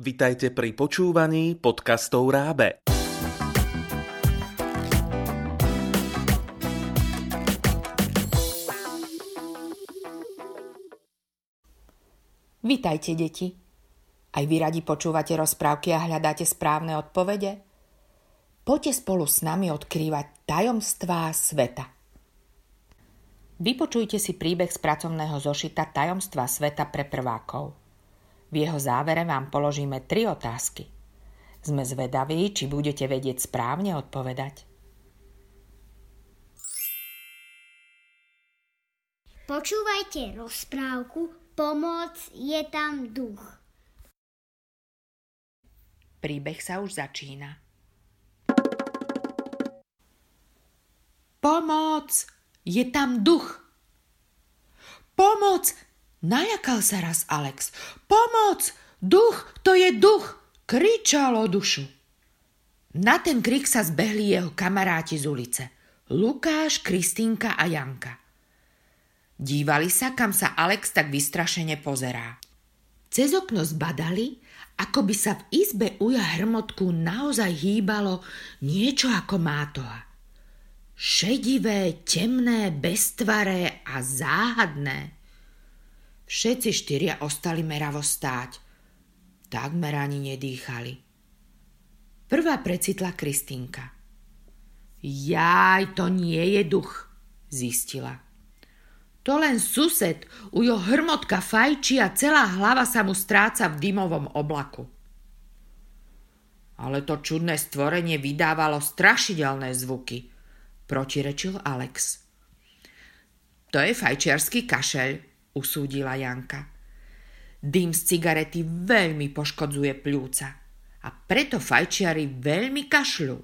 Vitajte pri počúvaní podcastov Rábe. Vitajte, deti. Aj vy radi počúvate rozprávky a hľadáte správne odpovede? Poďte spolu s nami odkrývať tajomstvá sveta. Vypočujte si príbeh z pracovného zošita Tajomstva sveta pre prvákov. V jeho závere vám položíme tri otázky. Sme zvedaví, či budete vedieť správne odpovedať. Počúvajte rozprávku Pomoc je tam duch. Príbeh sa už začína. Pomoc! Je tam duch! Najakal sa raz Alex. Pomoc! Duch! To je duch! Kričalo dušu. Na ten krik sa zbehli jeho kamaráti z ulice. Lukáš, Kristínka a Janka. Dívali sa, kam sa Alex tak vystrašene pozerá. Cez okno zbadali, ako by sa v izbe uja hrmotku naozaj hýbalo niečo ako mátoha. Šedivé, temné, beztvaré a záhadné. Všetci štyria ostali meravo stáť. Takmer ani nedýchali. Prvá precitla Kristínka. Jaj, to nie je duch, zistila. To len sused, ujo hrmotka fajčí a celá hlava sa mu stráca v dymovom oblaku. Ale to čudné stvorenie vydávalo strašidelné zvuky, protirečil Alex. To je fajčiarsky kašeľ, usúdila Janka. Dym z cigarety veľmi poškodzuje pľúca a preto fajčiari veľmi kašľú.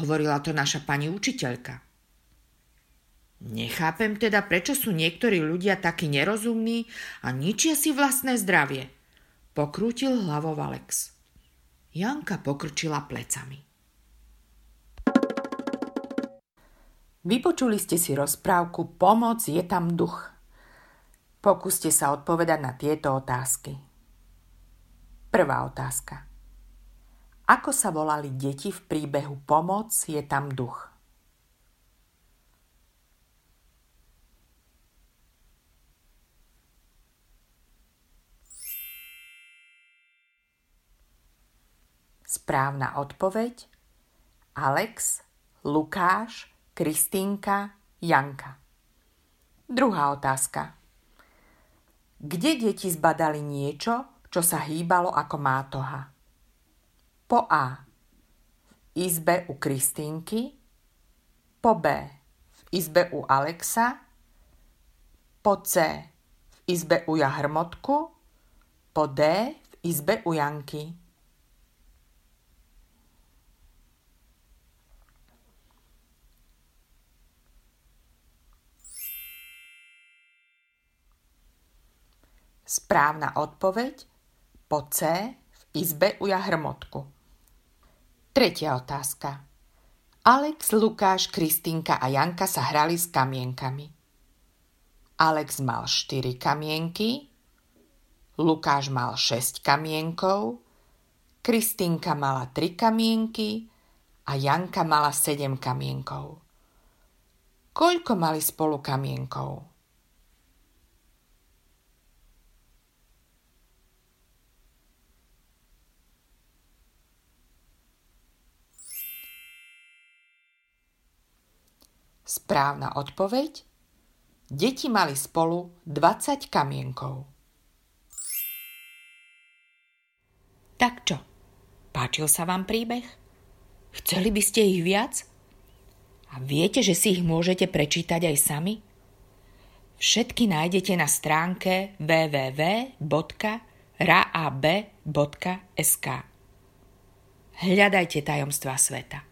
Hovorila to naša pani učiteľka. Nechápem teda, prečo sú niektorí ľudia takí nerozumní a ničia si vlastné zdravie. Pokrútil hlavou Alex. Janka pokrčila plecami. Vypočuli ste si rozprávku Pomoc je tam duch. Pokúste sa odpovedať na tieto otázky. Prvá otázka. Ako sa volali deti v príbehu Pomoc je tam duch? Správna odpoveď Alex, Lukáš, Kristínka, Janka. Druhá otázka. Kde deti zbadali niečo, čo sa hýbalo ako mátoha? Po A. V izbe u Kristínky. Po B. V izbe u Alexa. Po C. V izbe u Jahrmotku. Po D. V izbe u Janky. Správna odpoveď po C v izbe u jahrmotku. Tretia otázka. Alex, Lukáš, Kristínka a Janka sa hrali s kamienkami. Alex mal 4 kamienky, Lukáš mal 6 kamienkov, Kristínka mala 3 kamienky a Janka mala 7 kamienkov. Koľko mali spolu kamienkov? Správna odpoveď? Deti mali spolu 20 kamienkov. Tak čo? Páčil sa vám príbeh? Chceli by ste ich viac? A viete, že si ich môžete prečítať aj sami? Všetky nájdete na stránke www.raab.sk. Hľadajte tajomstva sveta.